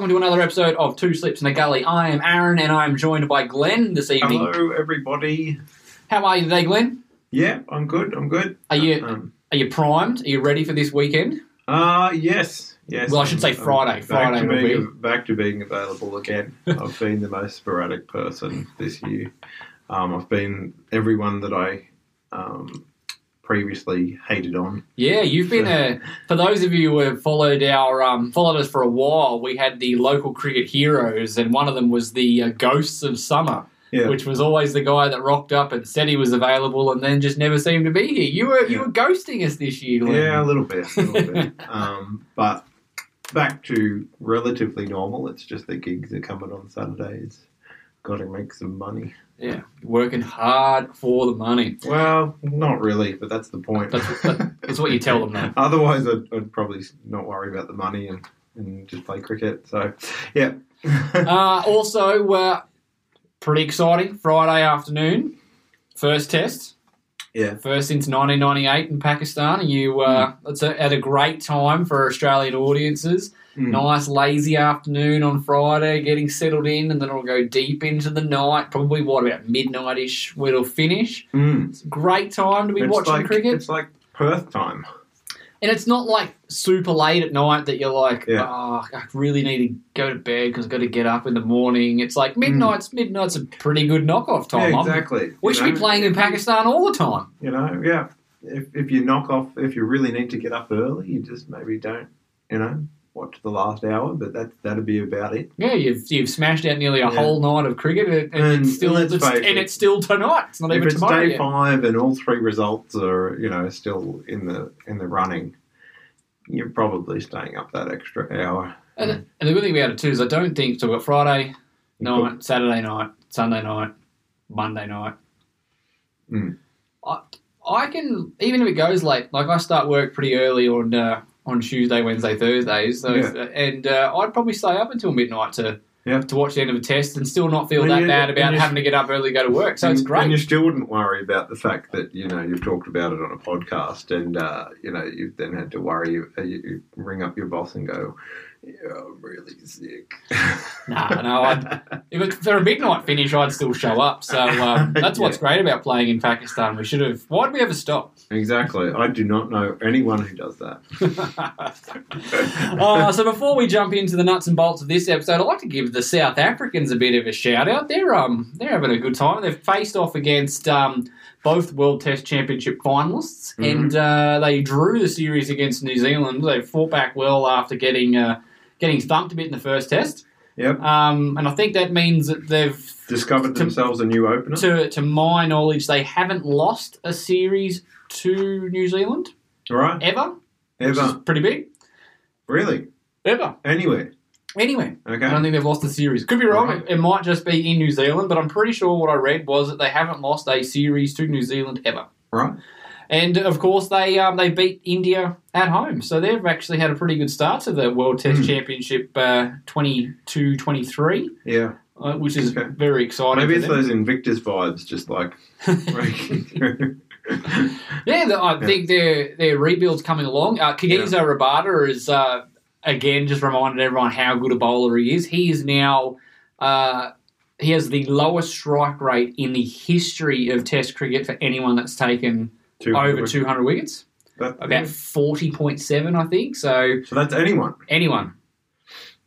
Welcome to another episode of Two Slips in a Gully. I am Aaron, and I am joined by Glen this evening. Hello, everybody. How are you today, Glen? Yeah, I'm good. I'm good. Are you Um, are you primed? Are you ready for this weekend? uh yes, yes. Well, I should say Friday. I'm Friday Back to, will being, be. back to being available again. I've been the most sporadic person this year. Um, I've been everyone that I um, previously hated on. Yeah, you've been a. For those of you who have followed our um, followed us for a while, we had the local cricket heroes, and one of them was the uh, Ghosts of Summer, Yeah, which was always the guy that rocked up and said he was available, and then just never seemed to be here. You were you were ghosting us this year, Glen. yeah, a little bit, a little bit. Um, but back to relatively normal. It's just the gigs are coming on Saturdays. Got to make some money. Yeah, working hard for the money. Well, not really, but that's the point. That's what, that, it's what you tell them, though. Otherwise, I'd, I'd probably not worry about the money and, and just play cricket. So, yeah. Uh, also, uh, pretty exciting Friday afternoon. First test, yeah. first since 1998 in Pakistan. You, uh, it's a, at a great time for Australian audiences. Mm. Nice lazy afternoon on Friday, getting settled in, and then it'll go deep into the night. Probably what about midnight-ish when it'll finish. Mm. It's a great time to be It's watching like, cricket. It's like Perth time. And it's not like super late at night that you're like, Yeah. oh, I really need to go to bed because I've got to get up in the morning. It's like midnight's midnight's a pretty good knockoff time. Mm. yeah, exactly. we You should be playing in Pakistan all the time. You know, yeah. If, if you knock off, if you really need to get up early, you just maybe don't, you know, watch the last hour, but that, that'd be about it. Yeah, you've you've smashed out nearly a Yeah. whole night of cricket, and, and And it's still it's, and it's still tonight. It's not if even it's tomorrow day yet. five and all three results are, you know, still in the in the running, you're probably staying up that extra hour. And, and the good thing about it too is I don't think so. We've got Friday night, Saturday night, Sunday night, Monday night. Mm. I, I can even if it goes late. Like I start work pretty early on uh, on Tuesday, Wednesday, Thursdays. So Yeah. and uh, I'd probably stay up until midnight to Yeah. to watch the end of a test and still not feel And that you- bad about having to get up early to go to work. So it's And- great. And you still wouldn't worry about the fact that you know you've talked about it on a podcast, and uh, you know you've then had to worry. You, you, you ring up your boss and go, "Yeah, I'm really sick." Nah, no, I'd, if it, for a midnight finish, I'd still show up. So um, that's what's Yeah. great about playing in Pakistan. We should have. Why did we ever stop? exactly. I do not know anyone who does that. uh, so before we jump into the nuts and bolts of this episode, I'd like to give the South Africans a bit of a shout out. They're um they're having a good time. They've faced off against um both World Test Championship finalists, Mhm. and uh, they drew the series against New Zealand. They fought back well after getting uh, getting thumped a bit in the first test. Yep. Um, and I think that means that they've, Discovered to- themselves a new opener. to to my knowledge, they haven't lost a series to New Zealand right. ever, Ever. pretty big. Really? Ever. Anywhere. Anyway, Okay. I don't think they've lost a series. Could be wrong. Right. It, it might just be in New Zealand, but I'm pretty sure what I read was that they haven't lost a series to New Zealand ever. Right. And of course, they um, they beat India at home, so they've actually had a pretty good start to the World Test Hmm. Championship uh, 22-23, Yeah. uh, which is Okay. very exciting. Maybe it's them. those Invictus vibes, just like. Yeah, the, I think their their rebuild's coming along. Uh, Kagiso Rabada is uh, again just reminded everyone how good a bowler he is. He is now uh, he has the lowest strike rate in the history of Test cricket for anyone that's taken Two over 200 wickets. That- About 40.7, I think. So so that's anyone. anyone.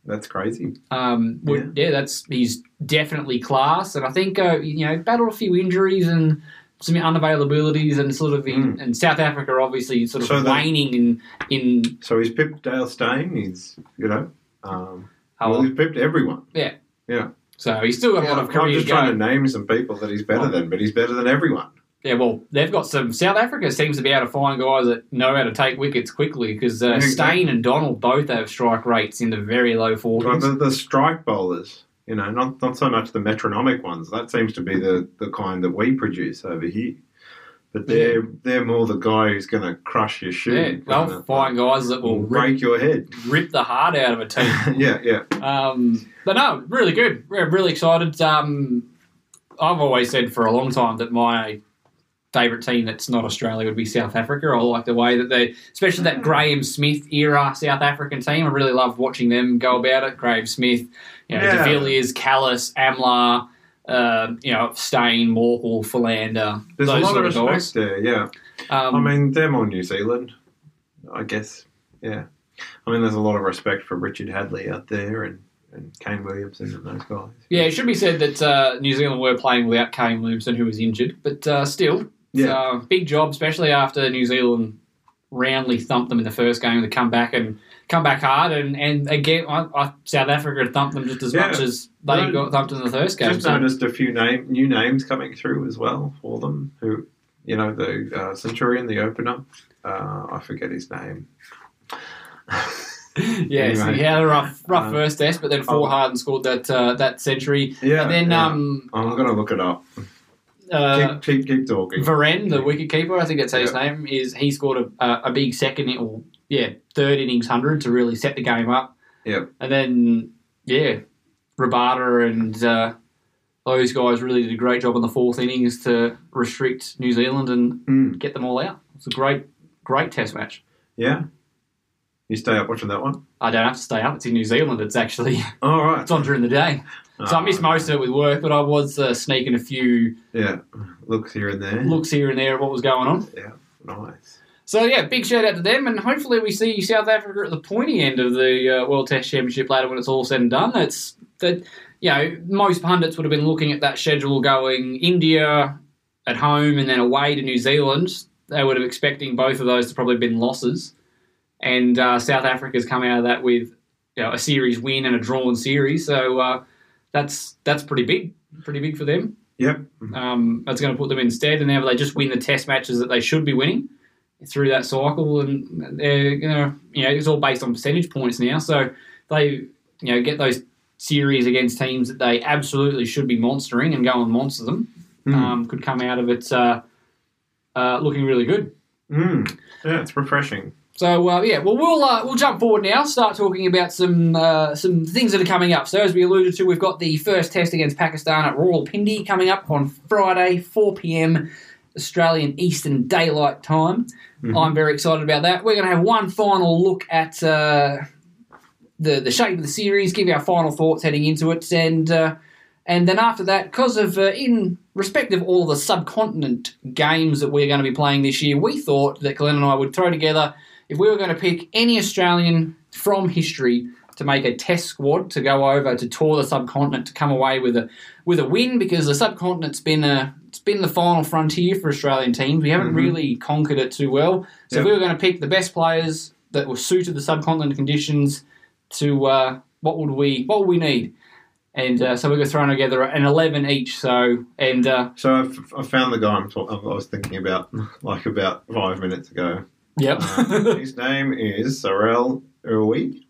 That's crazy. Um, would, yeah. that's he's definitely class, and I think uh, you know battled a few injuries and some unavailabilities, and sort of in, and South Africa obviously sort of. So the- waning in in So he's pipped Dale Steyn. He's, you know, um, Oh, well, he's pipped everyone. yeah. Yeah. So he's still got a lot of I'm just trying to name some people that he's better than, but he's better than everyone. Yeah, well, they've got some. South Africa seems to be able to find guys that know how to take wickets quickly because uh, Steyn and Donald both have strike rates in the very low Well, forties. the, the strike bowlers, you know, not not so much the metronomic ones. That seems to be the, the kind that we produce over here. But they're they're more the guy who's going to crush your shoe. Yeah, they'll find guys that will will rip, break your head. rip the heart out of a team. yeah, yeah. Um, but no, really good. We're really excited. Um, I've always said for a long time that my favourite team that's not Australia would be South Africa. I like the way that they, especially that Graeme Smith era South African team. I really loved watching them go about it. Graeme Smith, you know, Yeah. De Villiers, Kallis, Amla, uh, you know, Steyn, Morkel, Philander. There's those a lot sort of of respect guys. there. Yeah. Um, I mean, they're more New Zealand, I guess. Yeah. I mean, there's a lot of respect for Richard Hadlee out there and, and Kane Williamson and those guys. Yeah, it should be said that uh, New Zealand were playing without Kane Williamson, who was injured, but uh, still, Yeah. uh, big job, especially after New Zealand roundly thumped them in the first game to come back and come back hard, and and again, I, I, South Africa thumped them just as Yeah. much as they Well, got thumped in the first game. Just So, noticed a few name new names coming through as well for them. Who, you know, the uh, Centurion, the opener. Uh, I forget his name. yeah, so he had a rough rough Uh, first test, but then oh. Fort Harden scored that uh, that century, Yeah, and then yeah. um, I'm gonna look it up. Uh, keep, keep keep talking. Verreynne, the wicket keeper, I think that's his Yeah. name is. He scored a, a, a big second, or yeah, third innings hundred to really set the game up. Yep. And then yeah, Rabada and uh, those guys really did a great job in the fourth innings to restrict New Zealand and Mm. get them all out. It's a great, great Test match. Yeah. You stay up watching that one. I don't have to stay up. It's in New Zealand. It's actually All right. it's on during the day, so I missed most of it with work. But I was uh, sneaking a few Yeah. Looks here and there. looks here and there at what was going on. Yeah. Nice. So yeah, big shout out to them, and hopefully we see South Africa at the pointy end of the uh, World Test Championship later when it's all said and done. That's that. You know, most pundits would have been looking at that schedule going India at home and then away to New Zealand. They would have expecting both of those to probably have been losses, and uh, South Africa's come out of that with you know, a series win and a drawn series. So uh, that's that's pretty big, pretty big for them. Yep. Um, that's going to put them instead, and now they just win the Test matches that they should be winning through that cycle, and they're going to, you know, it's all based on percentage points now. So they, you know, get those series against teams that they absolutely should be monstering and go and monster them. Mm. Um, could come out of it uh, uh, looking really good. Mm. Yeah, it's refreshing. So uh, yeah, well we'll uh, we'll jump forward now. Start talking about some uh, some things that are coming up. So as we alluded to, we've got the first test against Pakistan at Rawalpindi coming up on Friday, 4 p.m. Australian Eastern Daylight Time. I'm very excited about that. We're going to have one final look at uh, the the shape of the series, give you our final thoughts heading into it, and uh, and then after that, because of uh, in respect of all the subcontinent games that we're going to be playing this year, we thought that Glen and I would throw together if we were going to pick any Australian from history to make a test squad to go over to tour the subcontinent to come away with a with a win because the subcontinent's been a it's been the final frontier for Australian teams. We haven't really conquered it too well. So if Yep. we were going to pick the best players that were suited the subcontinent conditions to uh, what would we what would we need? And uh, so we were throwing together an 11 each. So, and uh, So I've, I found the guy I'm talk- I was thinking about like about five minutes ago. Yep. Uh, his name is Sarel Erwee.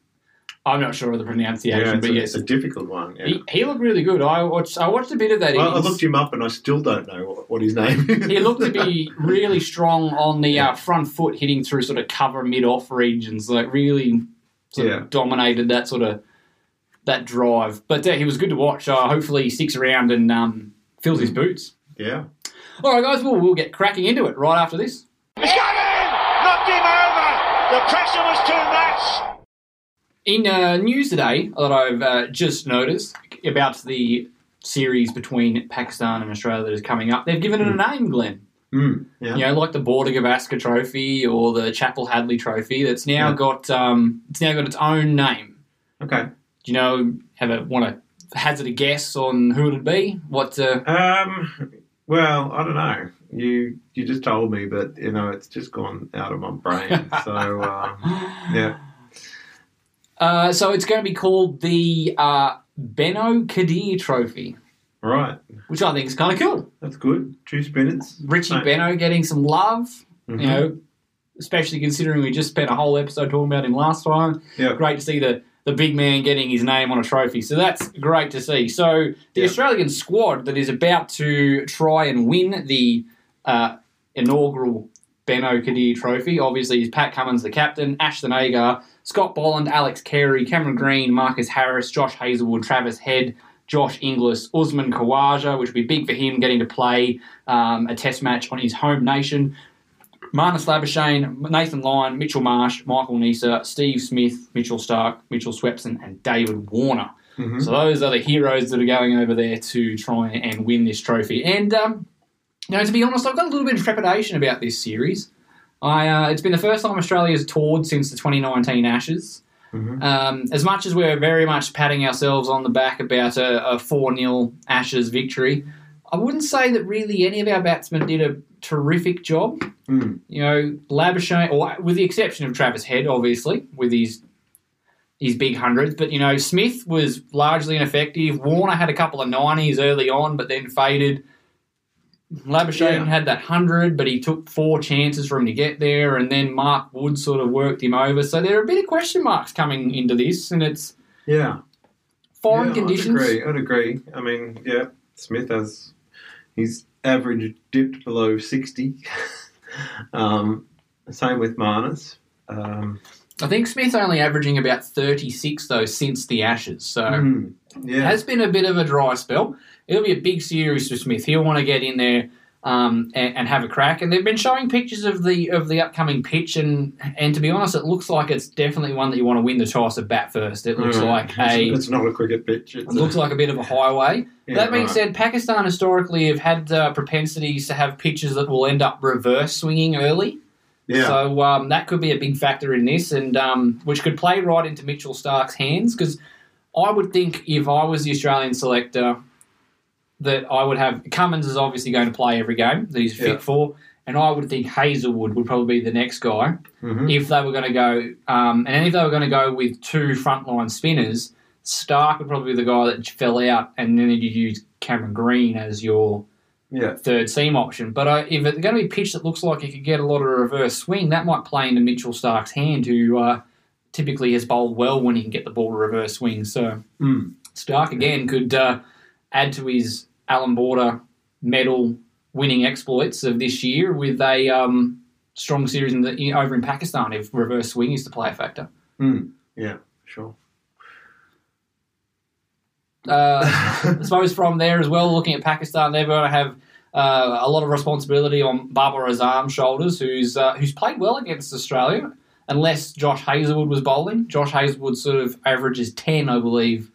I'm not sure of the pronunciation, Yeah, but a, yes. it's a difficult one. Yeah. He, he looked really good. I watched. I watched a bit of that. Well, I looked him up and I still don't know what, what his name is. he looked to be really strong on the uh, front foot, hitting through sort of cover mid off regions. Like really, sort Yeah. of dominated that sort of that drive. But uh, he was good to watch. Uh, hopefully, he sticks around and um, fills his boots. yeah. All right, guys. We'll, we'll get cracking into it right after this. He's got in! Knocked him over! The pressure was too much! In uh, news today that I've uh, just noticed about the series between Pakistan and Australia that is coming up, they've given it a name, Glen. Mm, yeah. You know, like the Border Gavaskar Trophy or the Chappell Hadlee Trophy. That's now Yeah. got um, it's now got its own name. Okay. Do you know? Have a want to hazard a guess on who it'd be? What? Uh, Um. Well, I don't know. You you just told me, but you know it's just gone out of my brain. so um, yeah. uh, so it's going to be called the uh, Benaud Qadir Trophy, Right. which I think is kind of cool. That's good. Two spinners. Richie Right. Benno getting some love. Mhm. You know, especially considering we just spent a whole episode talking about him last time. Yeah. Great to see the the big man getting his name on a trophy. So that's great to see. So the Yeah. Australian squad that is about to try and win the uh, inaugural Ben Qadir Trophy, obviously is Pat Cummins, the captain, Ashton Agar, Scott Boland, Alex Carey, Cameron Green, Marcus Harris, Josh Hazlewood, Travis Head, Josh Inglis, Usman Khawaja, which would be big for him getting to play um, a test match on his home nation. Marnus Labuschagne, Nathan Lyon, Mitchell Marsh, Michael Neser, Steve Smith, Mitchell Starc, Mitchell Swepson, and David Warner. Mhm. So those are the heroes that are going over there to try and win this trophy. And um, you know, to be honest, I've got a little bit of trepidation about this series. I uh, it's been the first time Australia's toured since the 2019 Ashes. Mhm. Um, as much as we're very much patting ourselves on the back about a, a 4 0 Ashes victory, I wouldn't say that really any of our batsmen did a terrific job. Mm. You know, Labuschagne, or with the exception of Travis Head, obviously, with his his big hundreds, but you know, Smith was largely ineffective. Warner had a couple of nineties early on, but then faded. Labuschagne Yeah. had that hundred, but he took four chances for him to get there, and then Mark Wood sort of worked him over. So there are a bit of question marks coming into this, and it's Yeah. foreign yeah, conditions. I'd agree. I'd agree. I mean, yeah, Smith has his average dipped below sixty. um, same with Marnus. Um, I think Smith's only averaging about thirty six though since the Ashes. So mm, it has been a bit of a dry spell. It'll be a big series for Smith. He'll want to get in there um, and, and have a crack. And they've been showing pictures of the of the upcoming pitch, and and to be honest, it looks like it's definitely one that you want to win the toss at bat first. It looks Mm. like a It's not a cricket pitch. it looks a, like a bit of a highway. Yeah, that being right. said, Pakistan historically have had uh, propensities to have pitches that will end up reverse swinging early. yeah, So um, that could be a big factor in this, and um, which could play right into Mitchell Starc's hands. Because I would think if I was the Australian selector, that I would have Cummins is obviously going to play every game that he's fit Yeah. for, and I would think Hazlewood would probably be the next guy Mhm. if they were going to go. Um, and if they were going to go with two frontline spinners, Starc would probably be the guy that fell out, and then you'd use Cameron Green as your yeah, third seam option. But uh, if it's going to be a pitch that looks like it could get a lot of reverse swing, that might play into Mitchell Starc's hand, who uh, typically has bowled well when he can get the ball to reverse swing. So Mm. Starc again could uh, add to his Allan Border medal winning exploits of this year with a um, strong series in the, in, over in Pakistan if reverse swing is to play a factor. Mm. yeah, sure. uh, I suppose from there as well, looking at Pakistan, they're going to have uh, a lot of responsibility on Babar Azam's shoulders, who's uh, who's played well against Australia, unless Josh Hazlewood was bowling. Josh Hazlewood sort of averages ten, I believe,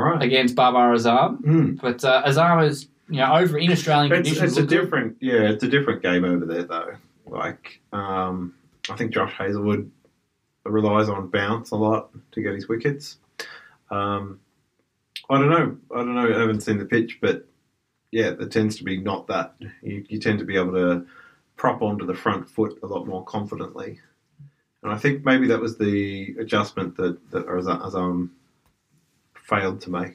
Right. against Babar Azam. Mm. But uh, Azam is you know over in Australian It's, conditions. it's a look good. different, yeah, it's a different game over there though. Like, um, I think Josh Hazlewood relies on bounce a lot to get his wickets. Um, I don't know. I don't know. I haven't seen the pitch, but yeah, it tends to be not that. You, you tend to be able to prop onto the front foot a lot more confidently. And I think maybe that was the adjustment that that Azam failed to make.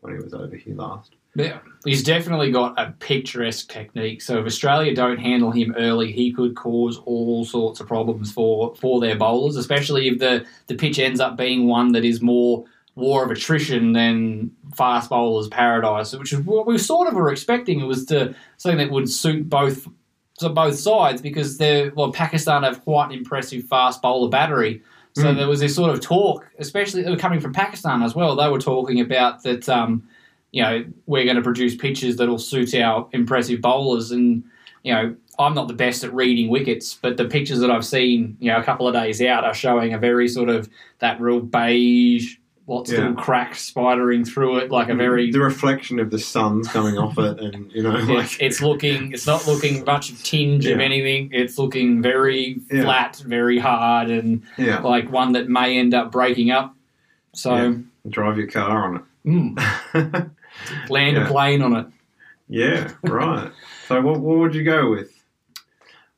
when he was over here last. Yeah, he's definitely got a picturesque technique. So if Australia don't handle him early, he could cause all sorts of problems for, for their bowlers, especially if the, the pitch ends up being one that is more war of attrition than fast bowlers paradise, which is what we sort of were expecting. It was to something that would suit both so both sides because they're well Pakistan have quite an impressive fast bowler battery. So there was this sort of talk, especially coming from Pakistan as well. They were talking about that. Um, you know, we're going to produce pitches that'll suit our impressive bowlers. And, you know, I'm not the best at reading wickets, but the pictures that I've seen, you know, a couple of days out are showing a very sort of that real beige, lots of Yeah. little cracks spidering through it, like a very. the reflection of the sun's coming off it, and you know, It's, like it's looking. It's not looking much of tinge of anything. It's looking very Yeah. flat, very hard, and yeah, like one that may end up breaking up. So Yeah. drive your car on mm, it. land Yeah. a plane on it. yeah, right. So, what, what would you go with?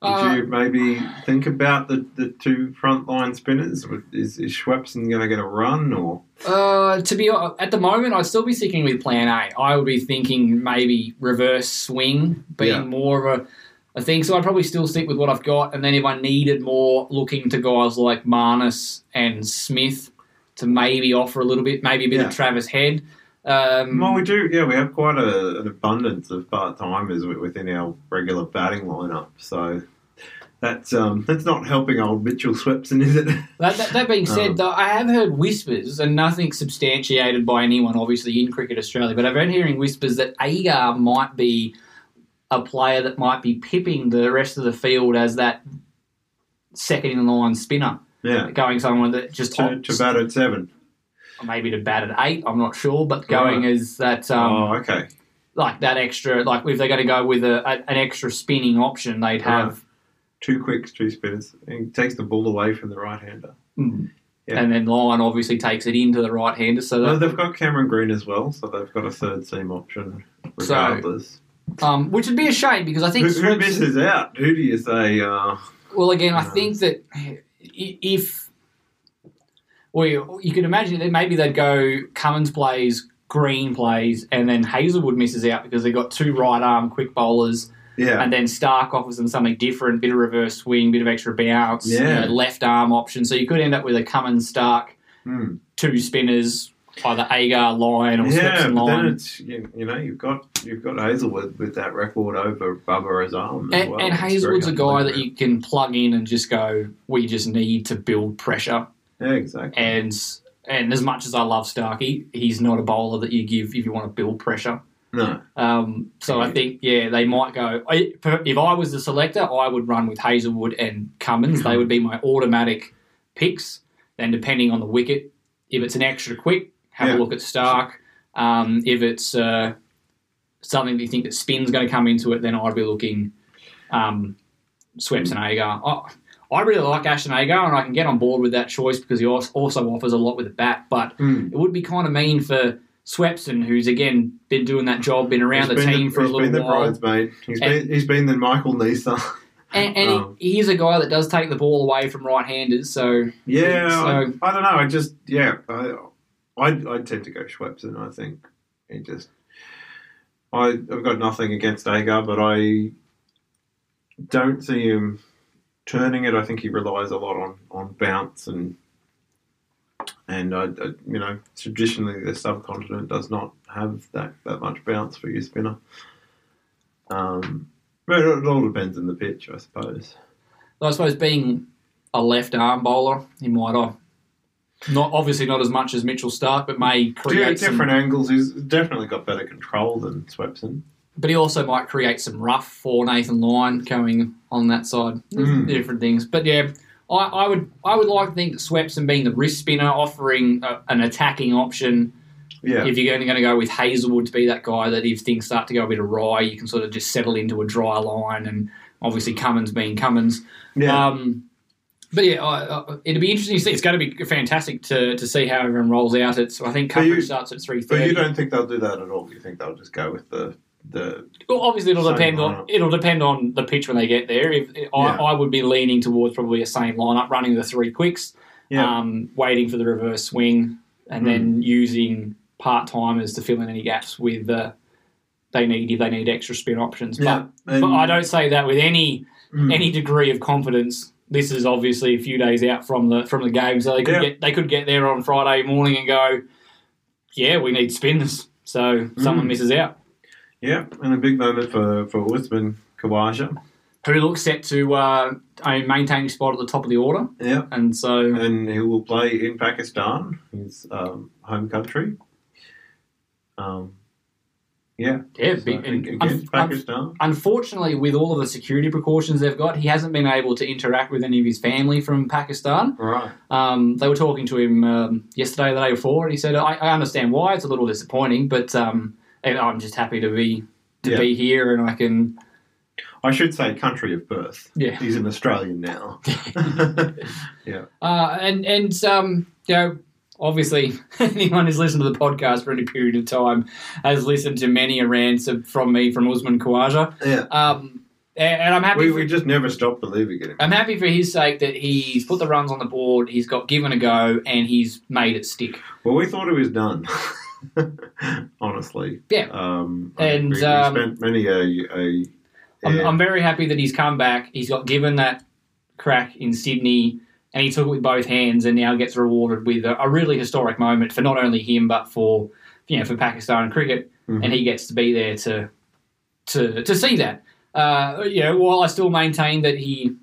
Would Uh, you maybe think about the, the two frontline spinners? Is, is Swepson going to get a run or? Uh, to be at the moment, I'd still be sticking with Plan A. I would be thinking maybe reverse swing being Yeah. more of a, a thing. So I'd probably still stick with what I've got, and then if I needed more, looking to guys like Marnus and Smith to maybe offer a little bit, maybe a bit Yeah. of Travis Head. Um, Well, we do. Yeah, we have quite a, an abundance of part timers within our regular batting lineup. So that's um, that's not helping old Mitchell Swepson, is it? That, that, that being said, Um, though, I have heard whispers, and nothing substantiated by anyone, obviously, in Cricket Australia, but I've been hearing whispers that Agar might be a player that might be pipping the rest of the field as that second in line spinner, Yeah, going someone that just to, to bat at seven. Maybe to bat at eight, I'm not sure, but going Right. as that um, oh, okay. like that extra, like if they're going to go with a, a, an extra spinning option, they'd have. Two quicks, two spinners. He takes the ball away from the right hander. Mm. Yeah. And then Lyon obviously takes it into the right hander, so that, they've got Cameron Green as well, so they've got a third seam option regardless. um, which would be a shame because I think who, who misses out? Who do you say? Uh, Well, again, I think that if, well, you, you could imagine that maybe they'd go Cummins plays, Green plays, and then Hazlewood misses out because they've got two right arm quick bowlers, yeah, and then Starc offers them something different, bit of reverse swing, bit of extra bounce, you know, left arm option. So you could end up with a Cummins Starc, Hmm. two spinners, either Agar Lyon or yeah. Swepson But then it's you, you know you've got you've got Hazlewood with that record over Babar Azam as And, well. and Hazlewood's a guy that you can plug in and just go, we just need to build pressure. Yeah exactly And and as much as I love Starkey, he's not a bowler that you give if you want to build pressure. no Um, so I think yeah, they might go. I- If I was the selector, I would run with Hazlewood and Cummins. They would be my automatic picks. Then depending on the wicket, if it's an extra quick, have Yeah. a look at Starc. Um, if it's uh, something that you think that spin's going to come into it, then I'd be looking um, Sweps and Agar. I, I really like Ashton Agar, and I can get on board with that choice because he also offers a lot with the bat. But Hmm. it would be kind of mean for Swepson, who's again been doing that job, been around He's the been team for a he's little been while, the bridesmaid. He's And- been he's been the Michael Neser. and, and Um, he, he is a guy that does take the ball away from right-handers. So Yeah, So- I, I don't know. I just yeah, I I I tend to go Swepson. I think he just I I've got nothing against Agar, but I don't see him turning it. I think he relies a lot on on bounce and and you know traditionally the subcontinent does not have that that much bounce for your spinner. Um, but it all depends on the pitch, I suppose. I suppose being a left arm bowler, he might have not obviously not as much as Mitchell Starc, but may Yeah, create some, different angles. He's definitely got better control than Swepson. But he also might create some rough for Nathan Lyon going on that side. Mm. Different things, but yeah, I, I would I would like to think that Swepson being the wrist spinner, offering a, an attacking option. Yeah, If you're going to, going to go with Hazlewood to be that guy that if things start to go a bit awry, you can sort of just settle into a dry line, and obviously Cummins being Cummins. yeah. Um, but yeah, I, I, it'd be interesting to see. It's going to be fantastic to, to see how everyone rolls out. It's I think But you- coverage starts at three thirty. but you don't think they'll do that at all? You think they'll just go with the the Well, obviously, it'll depend on it'll depend on the pitch when they get there. If I, Yeah. I would be leaning towards probably a same lineup, running the three quicks, yeah um, waiting for the reverse swing, and then using part timers to fill in any gaps with uh, they need if they need extra spin options. Yeah, But, and- but I don't say that with any Mm. any degree of confidence. This is obviously a few days out from the from the game, so they could get they could get there on Friday morning and go, yeah, we need spins. So someone Mm. misses out. Yeah, and a big moment for for Usman Khawaja. Who looks set to uh, I mean, maintain his spot at the top of the order, Yeah, and so and he will play in Pakistan, his um, home country. Um, yeah, yeah, so big, against un- un- Pakistan. unfortunately, with all of the security precautions they've got, he hasn't been able to interact with any of his family from Pakistan. right. Um, they were talking to him um, yesterday, the day before, and he said, "I, I understand why it's a little disappointing, but um, and I'm just happy to be to Yeah. be here, and I can." I should say country of birth. Yeah. He's an Australian now. yeah. Uh, and and um, you know, obviously, anyone who's listened to the podcast for any period of time has listened to many a rant from me from Usman Khawaja. Yeah. Um, and, I'm happy. We, for, we just never stop believing in him. I'm happy for his sake that he's put the runs on the board, he's got given a go, and he's made it stick. Well, we thought it was done. Honestly. Yeah. Um, And, we, um, spent many a. a I'm. I'm very happy that he's come back. He's got given that crack in Sydney, and he took it with both hands, and now gets rewarded with a, a really historic moment for not only him but for you know for Pakistan cricket, Mhm. and he gets to be there to to to see that. Uh, you know, while I still maintain that he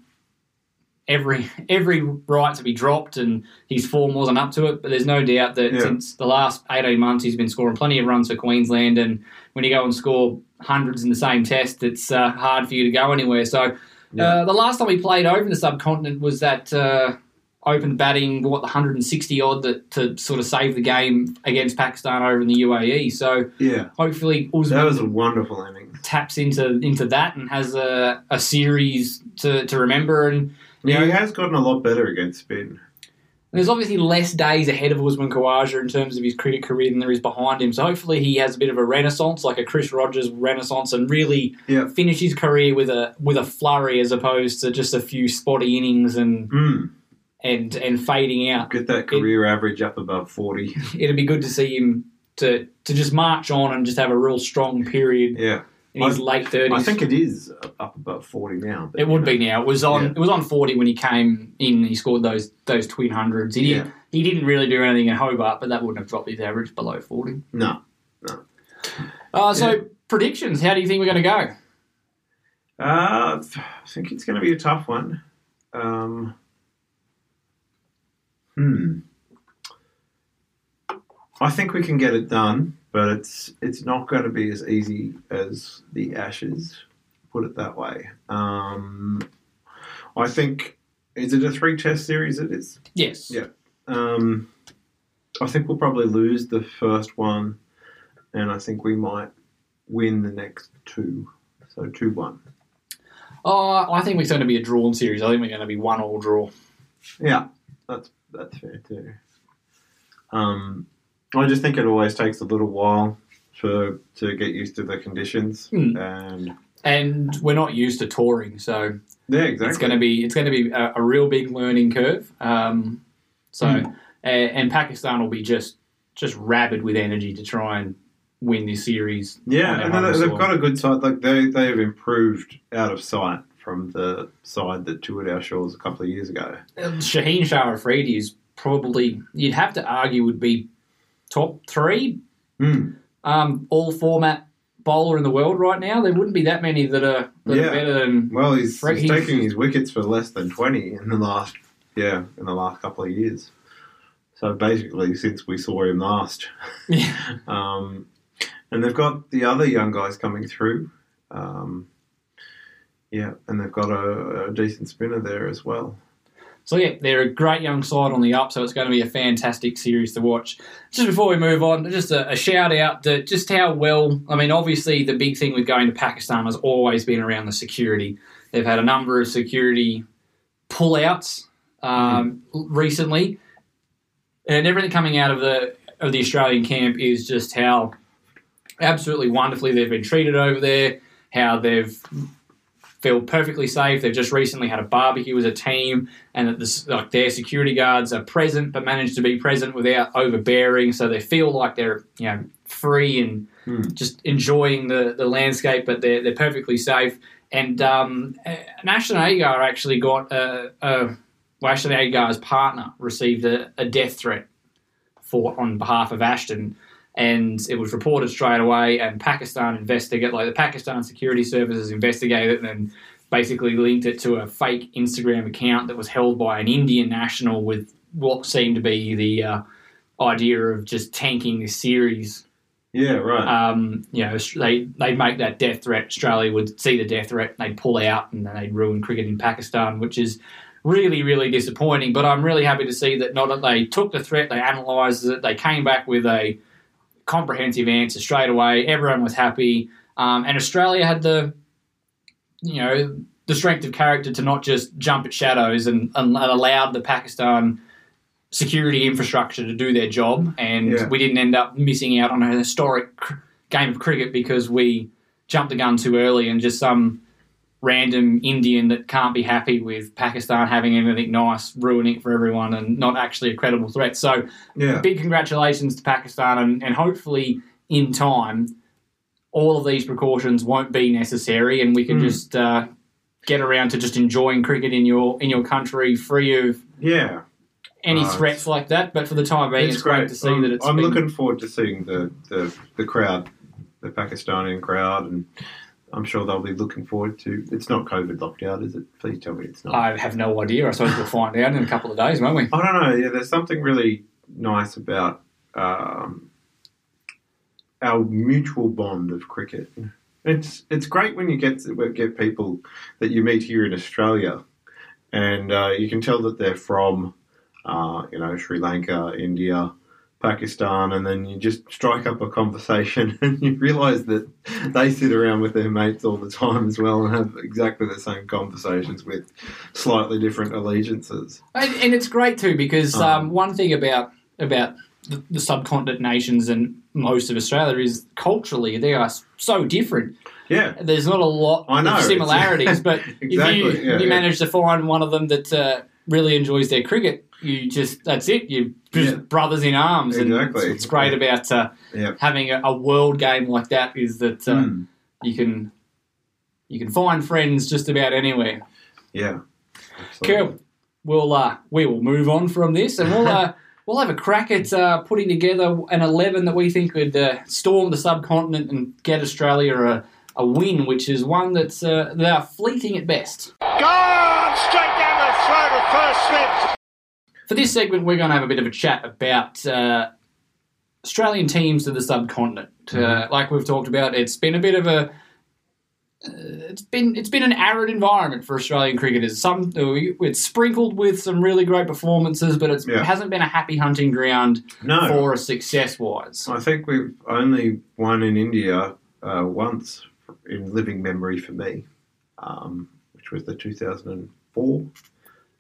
every every right to be dropped and his form wasn't up to it, but there's no doubt that Yeah. since the last 18 months he's been scoring plenty of runs for Queensland and when you go and score hundreds in the same test, it's uh, hard for you to go anywhere. So Yeah. uh, the last time we played over the subcontinent was that uh, open batting, what the 160 odd that to sort of save the game against Pakistan over in the UAE. So yeah. hopefully Usman That was a wonderful innings. taps into into that and has a, a series to, to remember. And Yeah, he has gotten a lot better against spin. there's obviously less days ahead of Usman Khawaja in terms of his cricket career than there is behind him. So hopefully he has a bit of a renaissance, like a Chris Rogers renaissance, and really Yeah. finish his career with a with a flurry as opposed to just a few spotty innings and Mm. and and fading out. Get that career average up above 40. It'd be good to see him to to just march on and just have a real strong period Yeah. In his I- late thirties. I think it is up about 40 now. but, It would you be now. It was on. Yeah. It was on forty when he came in. He scored those those twin hundreds. He didn't. Yeah. He didn't really do anything in Hobart, but that wouldn't have dropped his average below forty. No. Uh, so Yeah. predictions. How do you think we're going to go? Uh, I think it's going to be a tough one. Um, hmm. I think we can get it done, but it's it's not going to be as easy as the Ashes. Put it that way. Um, I think is it a three test series? It is. Yes. Yeah. Um, I think we'll probably lose the first one, and I think we might win the next two. So two one. Uh, I think it's going to be a drawn series. I think we're going to be one all draw. Yeah, that's that's fair too. Um, I just think it always takes a little while for to get used to the conditions, Hmm. and And we're not used to touring, so yeah, exactly. it's going to be it's going to be a, a real big learning curve. Um, so, Hmm. a- and Pakistan will be just just rabid with energy to try and win this series. yeah, and they- they've got a good side. Like they they have improved out of sight from the side that toured our shores a couple of years ago. Um, Shaheen Shah Afridi is probably you'd have to argue would be top three Hmm. um, all format bowler in the world right now. There wouldn't be that many that are, that Yeah. are better than. Well, he's, he's he's- taking his wickets for less than twenty in the last yeah in the last couple of years. So basically, since we saw him last. Yeah. Um, and they've got the other young guys coming through. Um, yeah, and they've got a, a decent spinner there as well. So yeah, they're a great young side on the up. So it's going to be a fantastic series to watch. Just before we move on, just a, a shout out to just how well. I mean, obviously the big thing with going to Pakistan has always been around the security. They've had a number of security pullouts um, recently, and everything coming out of the of the Australian camp is just how absolutely wonderfully they've been treated over there. How they've feel perfectly safe. They've just recently had a barbecue as a team, and that this, like their security guards are present, but manage to be present without overbearing. So they feel like they're you know free and just enjoying the, the landscape, but they're they're perfectly safe. And um, Ashton Agar actually got a, a well, Ashton Agar's partner received a, a death threat for on behalf of Ashton, and it was reported straight away. And Pakistan investigate like the Pakistan security services investigated it and basically linked it to a fake Instagram account that was held by an Indian national with what seemed to be the uh, idea of just tanking this series. Yeah, right. Um, you know, they they'd make that death threat. Australia would see the death threat, they'd pull out, and then they'd ruin cricket in Pakistan, which is really, really disappointing. But I'm really happy to see that not that they took the threat, they analysed it, they came back with a comprehensive answer straight away. Everyone was happy, um, and Australia had the, you know, the strength of character to not just jump at shadows and, and allowed the Pakistan security infrastructure to do their job, and Yeah. we didn't end up missing out on a historic cr- game of cricket because we jumped the gun too early and just some random Indian that can't be happy with Pakistan having anything nice ruining it for everyone and not actually a credible threat. So yeah. big congratulations to Pakistan, and, and hopefully in time, all of these precautions won't be necessary, and we can Hmm. just uh, get around to just enjoying cricket in your in your country, free of yeah. any Right. threats like that. But for the time being, it's, great. to see that it's. I'm been- looking forward to seeing the, the, the crowd, the Pakistani crowd, and I'm sure they'll be looking forward to. It's not COVID lockdown, is it? Please tell me it's not. I have no idea. I suppose we'll find out in a couple of days, won't we? I don't know. Yeah, there's something really nice about um, our mutual bond of cricket. It's it's great when you get get people that you meet here in Australia, and uh, you can tell that they're from, uh, you know, Sri Lanka, India, Pakistan, and then you just strike up a conversation, and you realise that they sit around with their mates all the time as well, and have exactly the same conversations with slightly different allegiances. And, and it's great too because Um, um, one thing about about the, the subcontinent nations and most of Australia is culturally they are so different. Yeah. There's not a lot I know, of similarities, but Exactly, if you, yeah, if you yeah. manage to find one of them that uh, really enjoys their cricket, you just that's it. You just Yeah. brothers in arms, and Exactly. what's great about uh, Yeah. having a, a world game like that is that uh, Mm. you can you can find friends just about anywhere. Yeah. Absolutely. Cool. We'll uh, we will move on from this, and we'll uh, we'll have a crack at uh, putting together an eleven that we think would uh, storm the subcontinent and get Australia a, a win, which is one that's uh, they are fleeting at best. Gone straight down the throat of first slip. For this segment, we're going to have a bit of a chat about uh, Australian teams to the subcontinent. Uh, like we've talked about, it's been a bit of a uh, it's been it's been an arid environment for Australian cricketers. Some uh, it's sprinkled with some really great performances, but it's, Yeah. it hasn't been a happy hunting ground No. for us success wise. I think we've only won in India uh, once in living memory for me, um, which was the 2004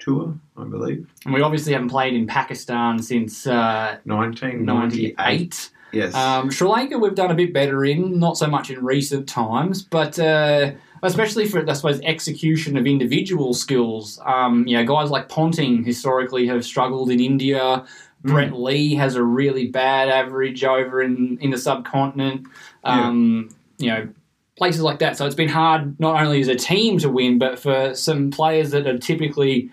tour, I believe. And we obviously haven't played in Pakistan since uh, 1998. 98. Yes. Um, Sri Lanka, we've done a bit better in, not so much in recent times, but uh, especially for, I suppose, execution of individual skills. Um, you know, guys like Ponting historically have struggled in India. Brett Lee has a really bad average over in, in the subcontinent. Um, You know, places like that. So it's been hard not only as a team to win, but for some players that are typically.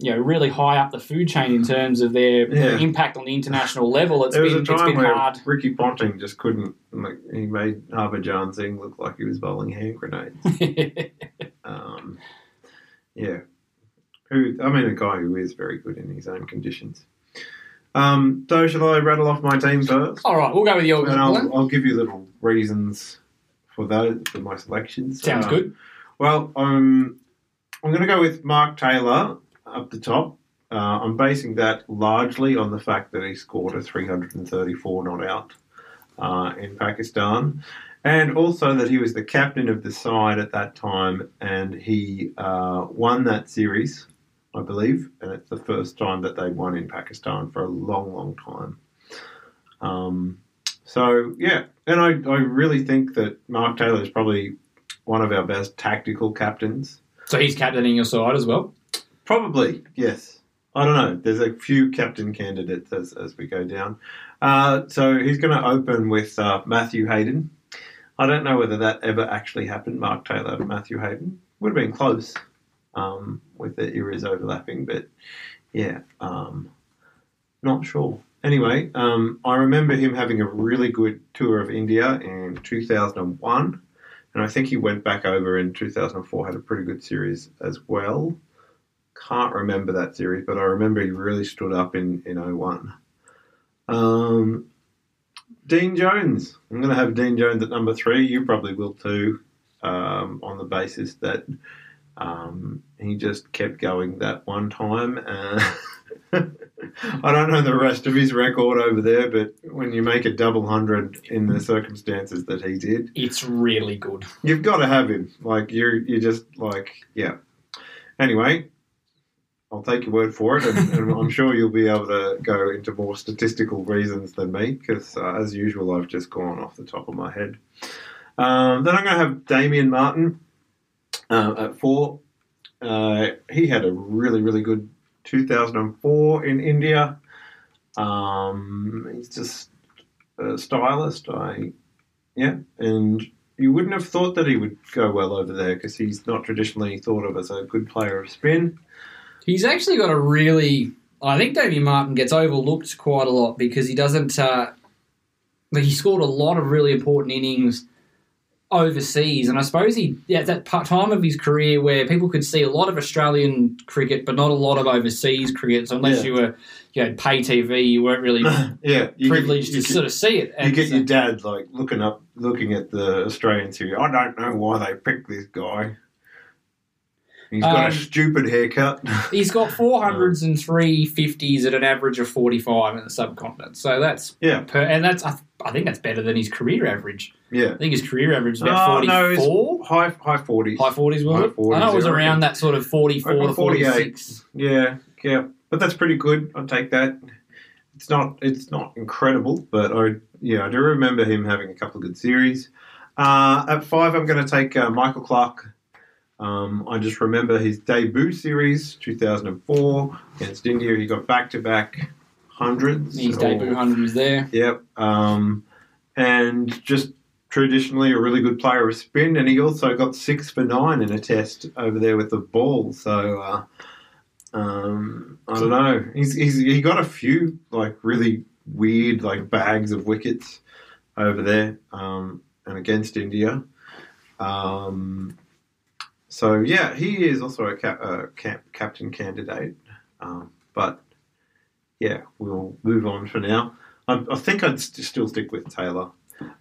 You know, really high up the food chain in terms of their Yeah. impact on the international level. It's there was been a it's time been where hard. Ricky Ponting just couldn't, like, he made Harbhajan Singh look like he was bowling hand grenades. um, yeah. Who, I mean, a guy who is very good in his own conditions. Um, so, shall I rattle off my team first? All right, we'll go with your And. I'll, I'll give you little reasons for those for my selections. Sounds Uh, good. Well, um, I'm going to go with Mark Taylor up the top. Uh, I'm basing that largely on the fact that he scored a 334 not out uh, in Pakistan, and also that he was the captain of the side at that time, and he uh, won that series, I believe, and it's the first time that they won in Pakistan for a long, long time. Um, so yeah, and I, I really think that Mark Taylor is probably one of our best tactical captains. So he's captaining your side as well. Probably, yes. I don't know. There's a few captain candidates as, as we go down. Uh, so he's going to open with uh, Matthew Hayden. I don't know whether that ever actually happened. Mark Taylor, Matthew Hayden would have been close um, with the eras overlapping, but yeah, um, not sure. Anyway, um, I remember him having a really good tour of India in 2001, and I think he went back over in 2004, had a pretty good series as well. Can't remember that series, but I remember he really stood up in, in 01. Um, Dean Jones. I'm going to have Dean Jones at number three. You probably will too, um, on the basis that um, he just kept going that one time. I don't know the rest of his record over there, but when you make a double hundred in the circumstances that he did, It's really good. you've got to have him. Like you're, you just like, yeah. Anyway, I'll take your word for it, and, and I'm sure you'll be able to go into more statistical reasons than me, because uh, as usual, I've just gone off the top of my head. Um, then I'm going to have Damien Martyn uh, at four. Uh, he had a really, really good 2004 in India. Um, he's just a stylist. I, yeah, and you wouldn't have thought that he would go well over there because he's not traditionally thought of as a good player of spin. He's actually got a really. I think Davey Martin gets overlooked quite a lot because he doesn't. Uh, like he scored a lot of really important innings overseas, and I suppose he yeah that part time of his career where people could see a lot of Australian cricket, but not a lot of overseas cricket. So unless Yeah. you were you know pay TV, you weren't really yeah, you privileged get, you to get- sort of see it. You And get so- your dad like looking up, looking at the Australian series. I don't know why they picked this guy. He's got Um, a stupid haircut. He's got 400s and 350s at an average of 45 in the subcontinent. So that's yeah, per, and that's I, th- I think that's better than his career average. yeah. I think his career average is about Oh, no, 44. high high forties. High 40s, was High it? 40s, I know it was yeah, around that sort of 44 to 46. Yeah, yeah, but that's pretty good. I'll take that. It's not it's not incredible, but I yeah I do remember him having a couple of good series. Uh, at five, I'm going to take uh, Michael Clarke. Um, I just remember his debut series, 2004 against India. He got back to back hundreds. His or- debut 100 was there. Yep. Um, and just traditionally a really good player of spin, and he also got six for nine in a test over there with the ball. So uh, um, I don't know. He's, he's he got a few like really weird like bags of wickets over there um, and against India. Um, so yeah, he is also a cap, uh, cap, captain candidate, um, but yeah, we'll move on for now. I, I think I'd st- still stick with Taylor.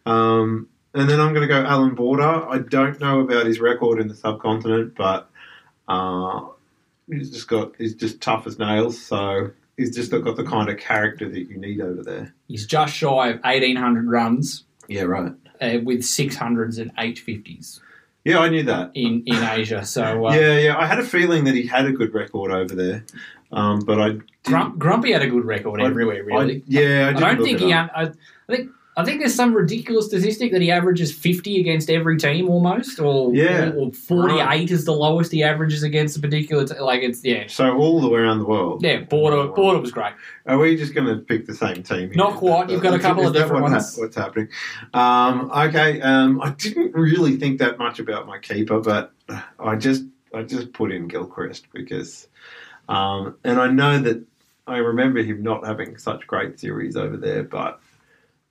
Um, and then I'm going to go Allan Border. I don't know about his record in the subcontinent, but uh, he's just got he's just tough as nails. So he's just got the kind of character that you need over there. He's just shy of 1,800 runs Yeah, right. uh, with 600s and 850s Yeah, I knew that. in, in Asia. So uh, yeah, yeah. I had a feeling that he had a good record over there, um, but I Grump, Grumpy had a good record I- everywhere, really. I, yeah, I, I, don't think he. un- I, I think. I think there's some ridiculous statistic that he averages 50 against every team almost, or Yeah. or, or 48 Right. is the lowest he averages against a particular. T- like it's yeah, So all the way around the world. yeah. Border Border was great. Are we just going to pick the same team? Here? Not quite. You've got a couple of different what ones. what's happening? Um, okay. Um, I didn't really think that much about my keeper, but I just I just put in Gilchrist because, um, and I know that I remember him not having such great series over there, but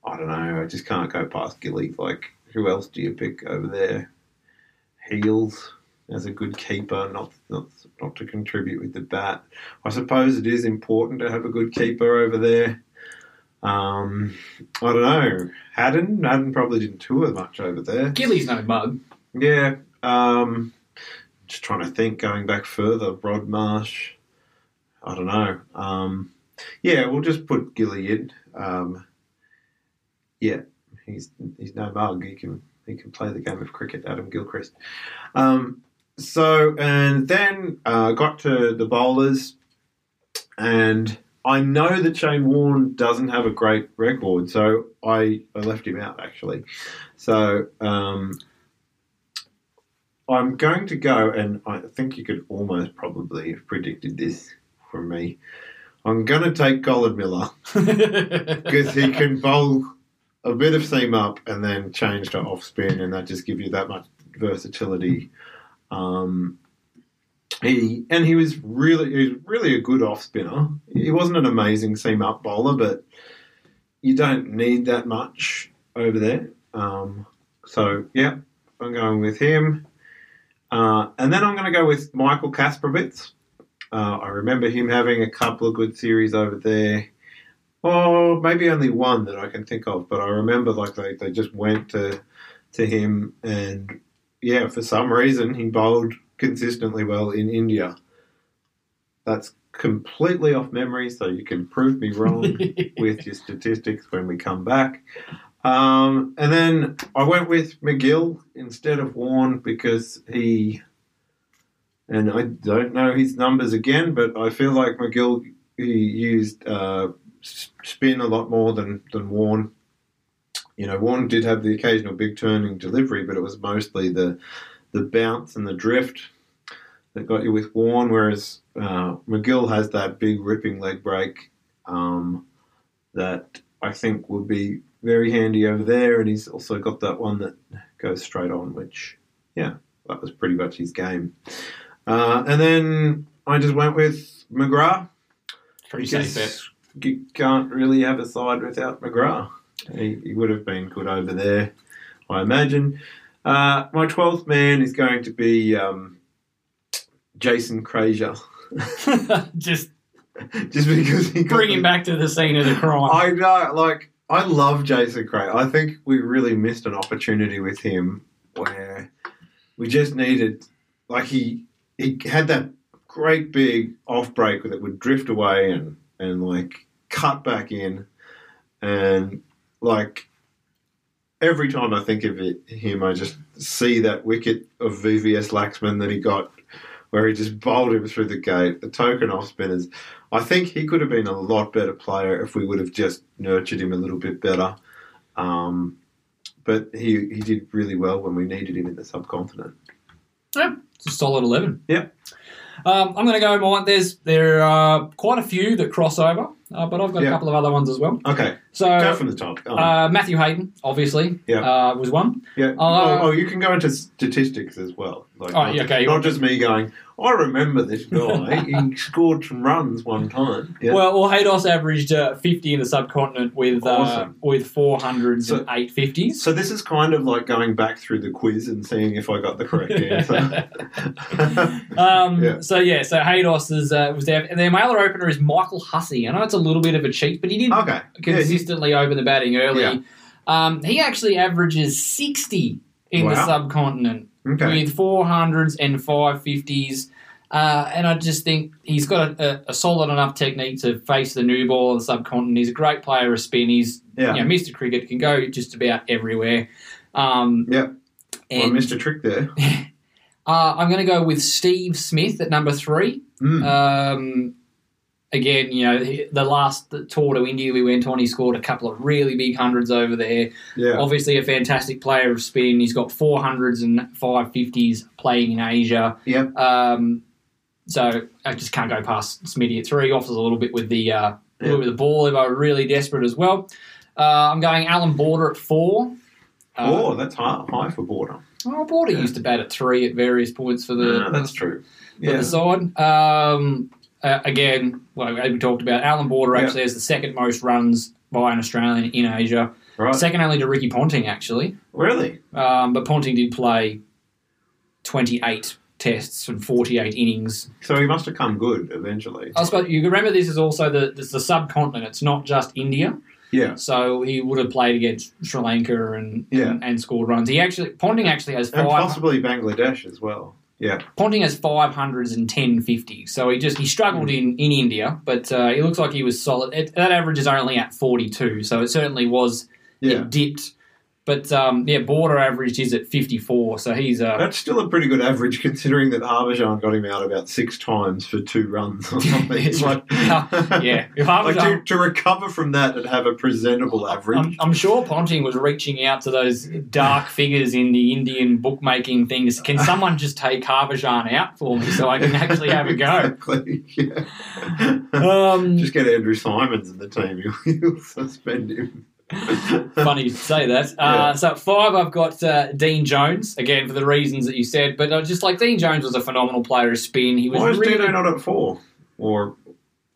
I don't know. I just can't go past Gilly. Like, who else do you pick over there? Heals as a good keeper, not not not to contribute with the bat. I suppose it is important to have a good keeper over there. Um, I don't know. Haddin, Haddin probably didn't tour much over there. Gilly's no mug. Yeah. Um, just trying to think. Going back further, Rod Marsh. I don't know. Um, yeah, we'll just put Gilly in. Um, yeah, he's he's no mug. He can he can play the game of cricket. Adam Gilchrist. Um, so and then uh, got to the bowlers, and I know that Shane Warne doesn't have a great record, so I I left him out actually. So um, I'm going to go, and I think you could almost probably have predicted this from me. I'm going to take Colin Miller because he can bowl a bit of seam up and then change to off spin, and that just gives you that much versatility. Um, he and he was really he was really a good off spinner. He wasn't an amazing seam up bowler, but you don't need that much over there. Um, so yeah, I'm going with him, uh, and then I'm going to go with Michael Kasprowicz. Uh, I remember him having a couple of good series over there. Oh, maybe only one that I can think of, but I remember like they, they just went to to him, and yeah, for some reason he bowled consistently well in India. That's completely off memory, so you can prove me wrong with your statistics when we come back. Um, and then I went with MacGill instead of Warne because he, and I don't know his numbers again, but I feel like MacGill he used uh, spin a lot more than than Warne. You know, Warne did have the occasional big turning delivery, but it was mostly the the bounce and the drift that got you with Warne, whereas uh, MacGill has that big ripping leg break um, that I think would be very handy over there, and he's also got that one that goes straight on, which, yeah, that was pretty much his game. Uh, and then I just went with McGrath. Pretty safe bet. You can't really have a side without McGrath. He, he would have been good over there, I imagine. Uh, my 12th man is going to be um, Jason Krejza. Just Just because he bring him back to the scene of the crime. I know, like, I love Jason Krejza. I think we really missed an opportunity with him where we just needed, like, he he had that great big off break that would drift away and and like cut back in, and like every time I think of it, him, I just see that wicket of VVS Laxman that he got. Where he just bowled him through the gate. The token off spinners. I think he could have been a lot better player if we would have just nurtured him a little bit better. Um, but he he did really well when we needed him in the subcontinent. Yeah, it's a solid eleven. Yep. Um, I'm going to go mine. There's there are quite a few that cross over, uh, but I've got Yeah. a couple of other ones as well. Okay, So go from the top. Uh, Matthew Hayden, obviously, Yeah. uh, was one. yeah. uh, oh, oh, you can go into statistics as well. Like, Oh, not, yeah, okay. Not just me going. I remember this guy. he scored some runs one time. Yeah. Well, well, Haydos averaged uh, 50 in the subcontinent with uh, Awesome. with 400s So- and 850s. so this is kind of like going back through the quiz and seeing if I got the correct answer. Um, Yeah. So yeah, so Haydos is uh, was there, and their mailer opener is Michael Hussey. I know it's a little bit of a cheat, but he did okay. Yeah, he- consistently open the batting early. Yeah. Um, he actually averages 60 in the subcontinent okay. with 400s and 550s. Uh, and I just think he's got a, a, solid enough technique to face the new ball on the subcontinent. He's a great player of spin. He's Yeah. you know, Mr. Cricket can go just about everywhere. Um, Yeah. Well, a trick there. uh, I'm going to go with Steve Smith at number three. Mm. Um, again, you know, the last tour to India we went on, he scored a couple of really big hundreds over there. yeah. Obviously, a fantastic player of spin. He's got 400s and 550s playing in Asia. Yep. Um, so I just can't go past Smitty at three. Offers a little bit with the uh, bit of the ball if I were really desperate as well. Uh, I'm going Allan Border at four. Uh, oh, that's high, high for border. Oh, Border used to bat at three at various points for the Yeah, that's true. for Yeah. the side. Um, uh, again, well, as we talked about, Allan Border Yeah. actually has the second most runs by an Australian in Asia, Right. second only to Ricky Ponting actually. Really? Um, but Ponting did play 28 tests and 48 innings. So he must have come good eventually. I suppose you remember this is also the this is the subcontinent. It's not just India. Yeah. So he would have played against Sri Lanka and Yeah. and, and scored runs. He actually Ponting actually has And possibly Bangladesh as well. Yeah. Ponting has five hundreds and ten fifties. So he just he struggled in, in India, but uh, it looks like he was solid. It, that average is only at forty two. So it certainly was Yeah. it dipped But um, yeah, border average is at 54, so he's uh, That's still a pretty good average considering that Harbhajan got him out about six times for two runs or something. It's like, yeah. If like to, to recover from that and have a presentable average. I'm, I'm sure Ponting was reaching out to those dark figures in the Indian bookmaking things. Can someone just take Harbhajan out for me so I can actually have a go? Exactly. Yeah. Um, Just get Andrew Symonds in the team. He'll suspend him. funny you say that. Uh, so at five, I've got uh, Dean Jones again for the reasons that you said. But I just like Dean Jones was a phenomenal player of spin. He was Why is really. Dino not at four? Or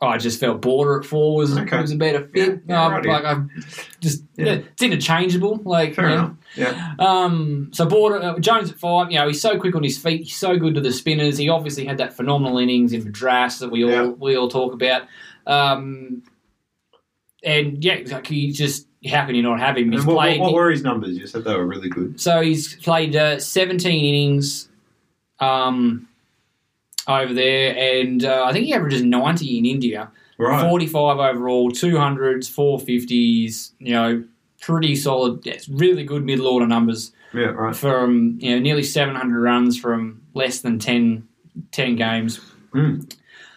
Oh, I just felt border at four was Okay. was a better fit. Yeah, yeah, Um, like I just Yeah. yeah, it's interchangeable. Like fair you know. Yeah. Um, so border uh, Jones at five. You know he's so quick on his feet. He's so good to the spinners. He obviously had that phenomenal innings in Madras that we all Yeah. we all talk about. Um, and yeah, he just how can you not have him? He's what, played. what were his numbers? You said they were really good. So he's played uh, 17 innings um, over there, and uh, I think he averages 90 in India. Right. 45 overall, 200s, 450s, you know, pretty solid. It's really good middle order numbers Yeah, right. from, you know, nearly 700 runs from less than 10, 10 games. Hmm.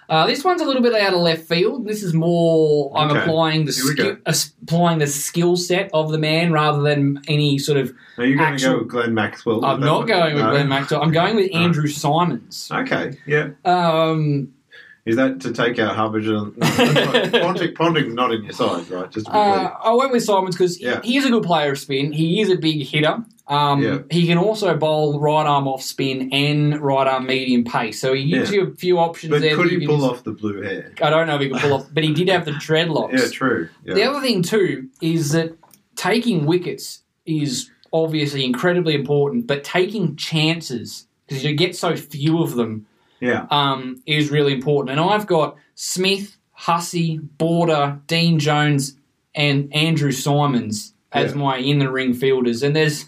Uh, this one's a little bit out of left field. This is more I'm Okay. applying the ski- applying the skill set of the man rather than any sort of Are you going to go with Glenn Maxwell? I'm not what- going with no? Glenn Maxwell. I'm going with Andrew Symonds. Okay, yeah. Um, Is that to take out Harbhajan? Ponting, Ponting's not in your side, right? Just to be uh, clear. I went with Symonds because Yeah. he is a good player of spin. He is a big hitter. Um, Yeah. He can also bowl right arm off spin and right arm medium pace. So he gives Yeah. you a few options But there. could he pull off the blue hair? I don't know if he can pull off, but he did have the dreadlocks. Yeah, true. Yeah. The other thing too is that taking wickets is obviously incredibly important, but taking chances because you get so few of them yeah. um, is really important. And I've got Smith, Hussey, Border, Dean Jones, and Andrew Symonds as Yeah. my in the ring fielders. And there's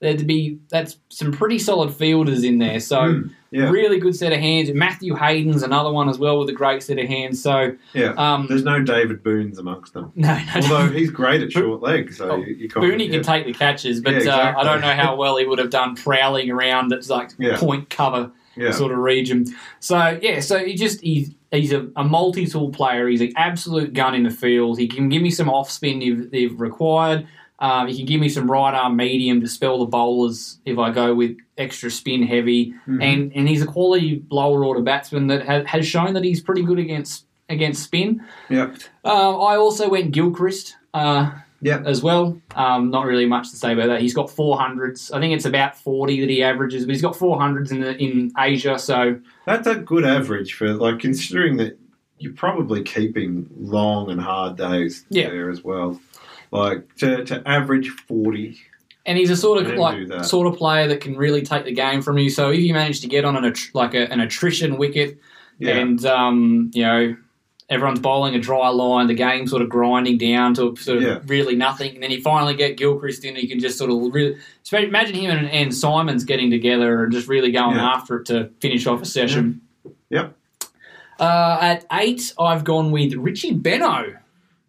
there'd be that's some pretty solid fielders in there. So Mm, yeah. really good set of hands. Matthew Hayden's another one as well with a great set of hands. So yeah. um, There's no David Boones amongst them. no, no, Although he's great at short legs, so Oh, you, you kind of, Booney yeah. can take the catches, but Yeah, exactly. uh, I don't know how well he would have done prowling around that's like point cover yeah. sort of region. So yeah, so he just he's he's a, a multi-tool player. He's an absolute gun in the field. He can give me some off spin if, if required. Um, he can give me some right arm medium to spell the bowlers if I go with extra spin heavy. Mm-hmm. And and he's a quality lower order batsman that has, has shown that he's pretty good against against spin. yeah. Uh, I also went Gilchrist. Uh, Yeah. as well. Um, not really much to say about that. He's got 400s. I think it's about 40 that he averages, but he's got 400s in the, in Asia. So That's a good average for like considering that you're probably keeping long and hard days Yeah. there as well. Like to, to average forty. and he's a sort of like sort of player that can really take the game from you. So if you manage to get on an like a, an attrition wicket, Yeah. and um, you know everyone's bowling a dry line, the game's sort of grinding down to sort of Yeah. really nothing, and then you finally get Gilchrist in, and you can just sort of really imagine him and, and Symonds getting together and just really going Yeah. after it to finish off a session. Yep. Uh, at eight, I've gone with Richie Benaud,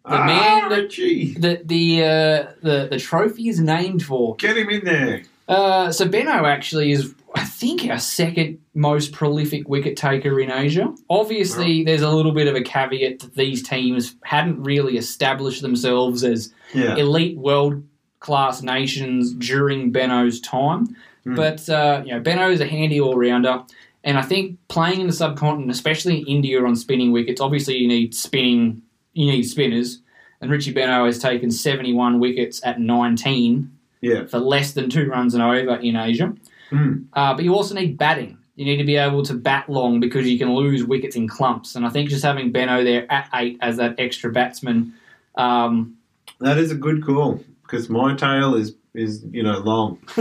the ah, man that Richie. the the uh, the the trophy is named for. Get him in there. Uh, so Benaud actually is, I think, our second most prolific wicket taker in Asia. Obviously, there's a little bit of a caveat that these teams hadn't really established themselves as Yeah. elite world class nations during Benaud's time. Hmm. But uh, you know, Benaud is a handy all rounder, and I think playing in the subcontinent, especially in India on spinning wickets, obviously you need spinning, you need spinners. And Richie Benaud has taken 71 wickets at 19 Yeah. for less than two runs and over in Asia. Hmm. Uh, but you also need batting. You need to be able to bat long because you can lose wickets in clumps. And I think just having Benaud there at eight as that extra batsman, um, That is a good call because my tail is is you know long.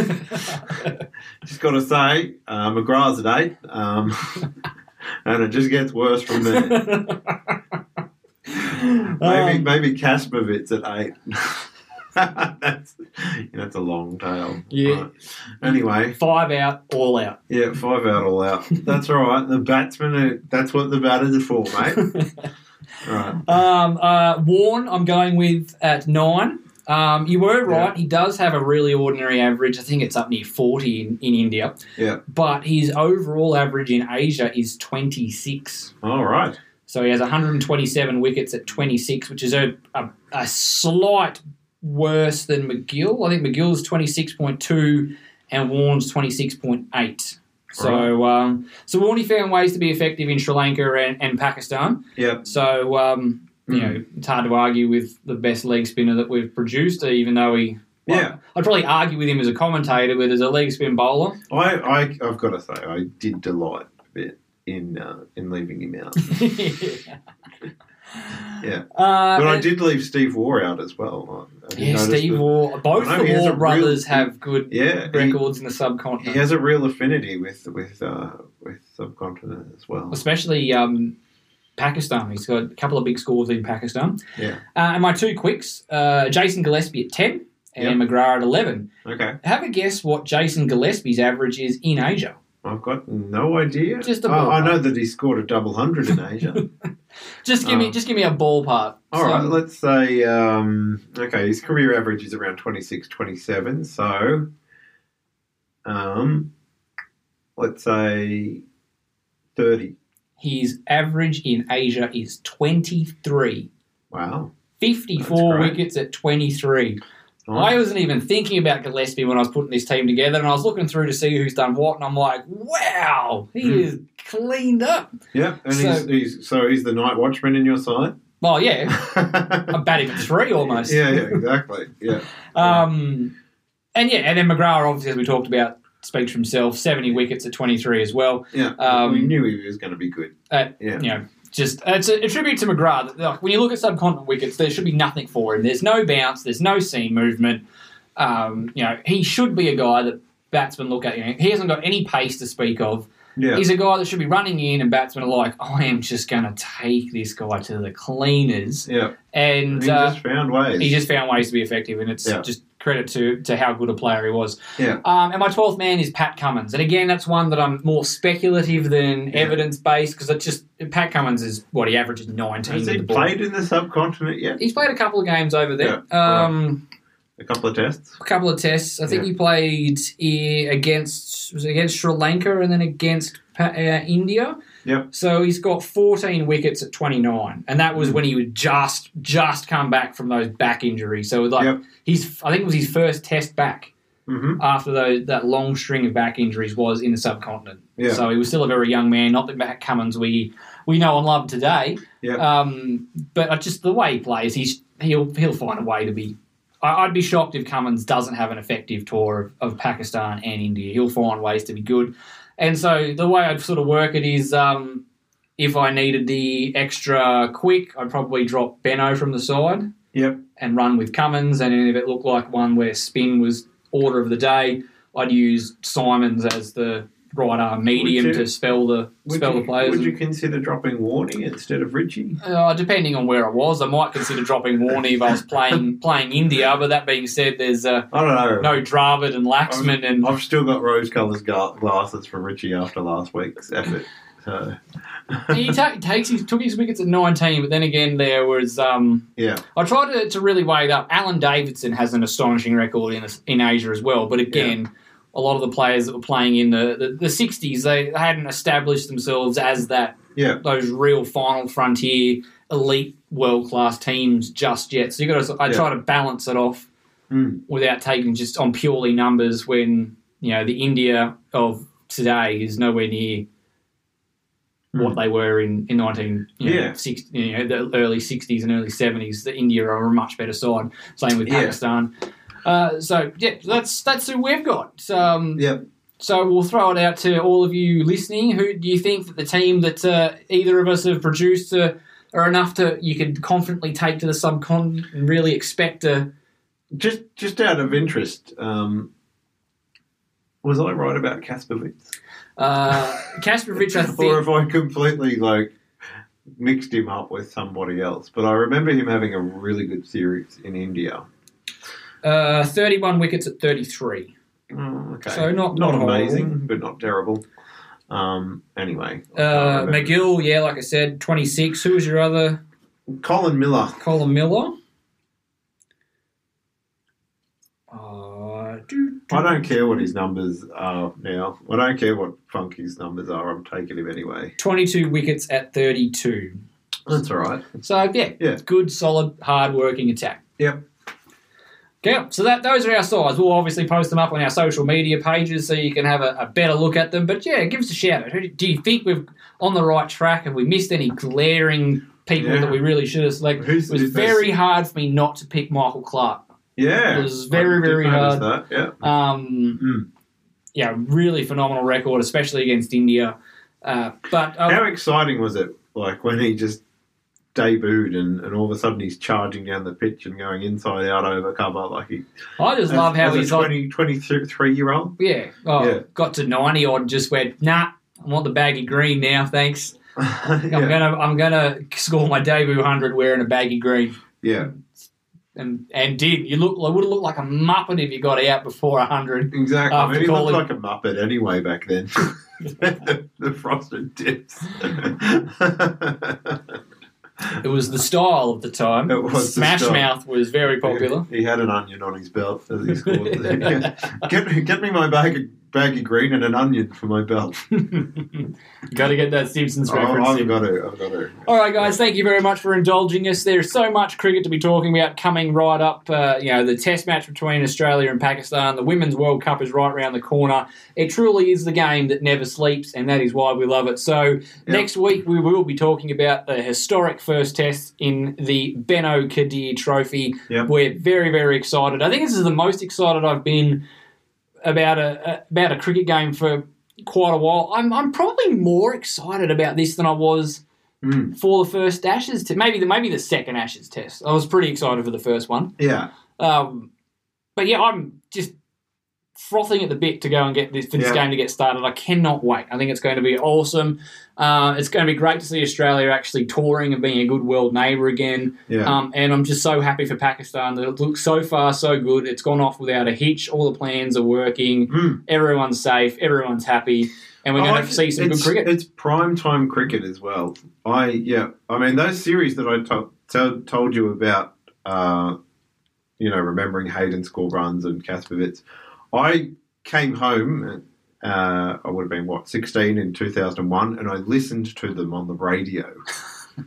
just got to say, uh, McGrath's at eight, um, and it just gets worse from there. maybe Um, maybe Kasprowicz at eight. that's that's a long tail. Yeah. Right. Anyway, five out, all out. yeah, five out, all out. That's all right. The batsmen, are, that's what the batters are for, mate. right. Um, uh, Warne, I'm going with at nine. Um, you were right. Yeah. He does have a really ordinary average. I think it's up near 40 in, in India. Yeah. But his overall average in Asia is 26. All right. So he has 127 wickets at 26, which is a, a, a slight worse than MacGill. I think MacGill's 26.2 and Warne's 26.8. So, um, so Warney found ways to be effective in Sri Lanka and, and Pakistan. Yep. So, um, you Mm. know, it's hard to argue with the best leg spinner that we've produced, even though he. well, Yeah. I'd probably argue with him as a commentator, but as a leg spin bowler, I, I I've got to say I did delight a bit in uh, in leaving him out. Yeah. Uh, But I did leave Steve Waugh out as well. Yeah, Steve that- Waugh. Both the Waugh a real- brothers have good Yeah, he- records in the subcontinent. He has a real affinity with with uh, with subcontinent as well. especially um, Pakistan. He's got a couple of big scores in Pakistan. Yeah. Uh, and my two quicks: uh, Jason Gillespie at ten and McGrath at eleven. Okay. Have a guess what Jason Gillespie's average is in Asia. I've got no idea. Just a Oh, I ballpark. know that he scored a double hundred in Asia. Just give me, Oh. just give me a ballpark. All right, Some- let's say um, okay. His career average is around 26, 27. So, um, let's say thirty. His average in Asia is twenty three. Wow. 54 wickets at 23. I wasn't even thinking about Gillespie when I was putting this team together, and I was looking through to see who's done what, and I'm like, wow, he Hmm. is cleaned up. Yeah, and So- he's, he's so he's the night watchman in your side. Well, yeah, I'm batting three almost. yeah, yeah, exactly. Yeah, Um, and yeah, and then McGrath, obviously, as we talked about, speaks for himself. 70 wickets at 23 as well. yeah. Um, we knew he was going to be good. Uh, Yeah. You know, just it's a, a tribute to McGrath. Like, when you look at subcontinent wickets, there should be nothing for him. There's no bounce. There's no seam movement. Um, you know, he should be a guy that batsmen look at. You know, he hasn't got any pace to speak of. Yeah, He's a guy that should be running in, and batsmen are like, I am just going to take this guy to the cleaners. yeah. And he uh, just found ways. he just found ways to be effective, and it's Yeah. just credit to to how good a player he was. yeah. Um, and my 12th man is Pat Cummins. And again, that's one that I'm more speculative than Yeah. evidence based because it just Pat Cummins is what he averages 19 Has he the played in the subcontinent yet? He's played a couple of games over there. Yeah, Um, A couple of tests. A couple of tests. I think Yeah. he played against was it against Sri Lanka and then against uh, India. Yep. So he's got 14 wickets at 29, and that Hmm. was when he would just just come back from those back injuries. So like Yep. he's I think it was his first test back Mm-hmm. after those, that long string of back injuries was in the subcontinent. Yeah. So he was still a very young man. Not the Matt Cummins we we know and love today. Yeah. Um, but just the way he plays, he's he'll he'll find a way to be. I, I'd be shocked if Cummins doesn't have an effective tour of, of Pakistan and India. He'll find ways to be good. And so the way I'd sort of work it is, um, if I needed the extra quick, I'd probably drop Benaud from the side Yep. and run with Cummins. And if it looked like one where spin was order of the day, I'd use Symonds as the right arm medium you- to spell the spell you, the players. would you consider dropping Warney instead of Richie? Uh, depending on where I was, I might consider dropping Warney if I was playing playing India. But that being said, there's uh, I don't know. no Dravid and Laxman, and I've still got rose-coloured glasses from Richie after last week's effort. So, he ta- takes his, took his wickets at 19. But then again, there was um, yeah, I tried to, to really weigh it up. Alan Davidson has an astonishing record in in Asia as well. But again, a lot of the players that were playing in the, the, the 60s, they hadn't established themselves as that yeah, those real final frontier elite world class teams just yet. So you got to I Yeah. try to balance it off Mm. without taking just on purely numbers when you know the India of today is nowhere near what they were in in nineteen you know, Hmm. Yeah. six, you know the early sixties and early seventies. The India are a much better side. Same with Yeah. Uh, so yeah, that's that's who we've got. Um, yeah. so we'll throw it out to all of you listening. Who do you think that the team that uh, either of us have produced uh, are enough to you could confidently take to the subcontinent and really expect a Just, just out of interest, um, was I right about Kasprowicz, uh? I or think have I completely like mixed him up with somebody else? But I remember him having a really good series in India. Uh, thirty-one wickets at thirty-three. Oh, okay, So not- not not amazing, but not terrible. Um, anyway, Uh. MacGill, yeah, like I said, twenty-six. Who was your other? Colin Miller. Colin Miller. I don't care what his numbers are now. I don't care what Funky's numbers are. I'm taking him anyway. 22 wickets at 32. That's all right. So, yeah, Yeah. good, solid, hard working attack. Yep. Okay, so that those are our sides. We'll obviously post them up on our social media pages so you can have a, a better look at them. But yeah, give us a shout out. Who do- Do you think we're on the right track? Have we missed any glaring people Yeah. that we really should have selected? Who's- it was very this? hard for me not to pick Michael Clarke. Yeah. It was very, very hard. That. Yeah. Um, Mm. Yeah, really phenomenal record, especially against India. Uh, but uh, How exciting was it? Like when he just debuted and, and all of a sudden he's charging down the pitch and going inside out over cover like he. I just love how as he's a like, 20, 23 year old. yeah, oh, Yeah. got to ninety odd, just went nah. I want the baggy green now, thanks. I'm yeah. gonna I'm gonna score my debut hundred wearing a baggy green, yeah, and and did you look? I would have looked like a muppet if you got out before hundred. exactly. I mean, he looked like a muppet anyway back then. the, the frosted tips. It was the style of the time. It was Smash. Mouth was very popular. He had an onion on his belt as he scored. get, me- get me my bag of, baggy green and an onion for my belt. got to get that Simpsons Oh. I've got to. I've got to. All right, guys, thank you very much for indulging us. There's so much cricket to be talking about coming right up. Uh, you know, the test match between Australia and Pakistan, the Women's World Cup is right around the corner. It truly is the game that never sleeps, and that is why we love it. So, next week we will be talking about the historic first test in the Benaud Qadir Trophy. Yep. We're very, very excited. I think this is the most excited I've been about a, about a cricket game for quite a while. I'm I'm probably more excited about this than I was Mm. for the first Ashes. T- maybe the maybe the second Ashes test. I was pretty excited for the first one. Yeah. Um, but yeah, I'm just frothing at the bit to go and get this for this Yeah. game to get started. I cannot wait. I think it's going to be awesome. Uh, it's going to be great to see Australia actually touring and being a good world neighbour again. Yeah. Um, and I'm just so happy for Pakistan that it looks so far so good. It's gone off without a hitch. All the plans are working. Mm. Everyone's safe. Everyone's happy. And we're going like to see some good cricket. It's prime time cricket as well. I yeah. I mean those series that I to- to- told you about. Uh, you know, remembering Hayden score runs and Kasprowicz. I came home. Uh, I would have been what sixteen in two thousand one, and I listened to them on the radio.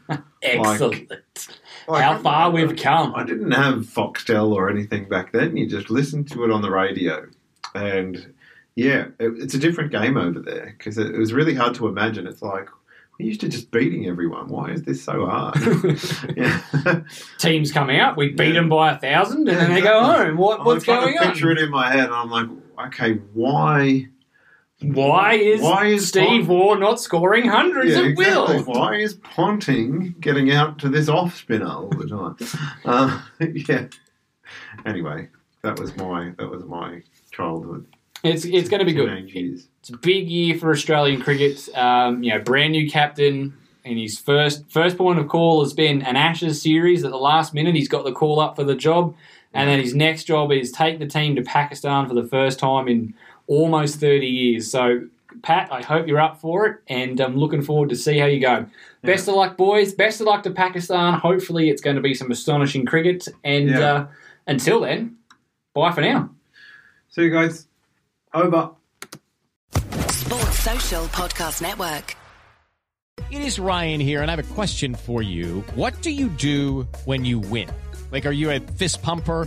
Excellent. Like, How I- far we've come. I didn't have Foxtel or anything back then. You just listened to it on the radio, and yeah, it, it's a different game over there because it, it was really hard to imagine. It's like we used to just beating everyone. Why is this so hard? Teams come out, we beat Yeah. them by a thousand, and then they go home. What, what's going to picture it in my head, and I'm like, okay, why? Why is, Why is Steve Pont- Waugh not scoring hundreds Yeah, at exactly. will? Why is Ponting getting out to this off spinner all the time? uh, yeah. Anyway, that was my that was my childhood. It's it's going to be good. Years. It's a big year for Australian cricket. Um, you know, brand new captain, and his first first point of call has been an Ashes series. At the last minute, he's got the call up for the job, and then his next job is take the team to Pakistan for the first time in almost thirty years. So, Pat, I hope you're up for it, and I'm looking forward to see how you go. Best of luck, boys. Best of luck to Pakistan. Hopefully, it's going to be some astonishing cricket. And Yeah. uh, until then, bye for now. See you guys. Over. Sports Social Podcast Network. It is Ryan here, and I have a question for you. What do you do when you win? Like, are you a fist pumper?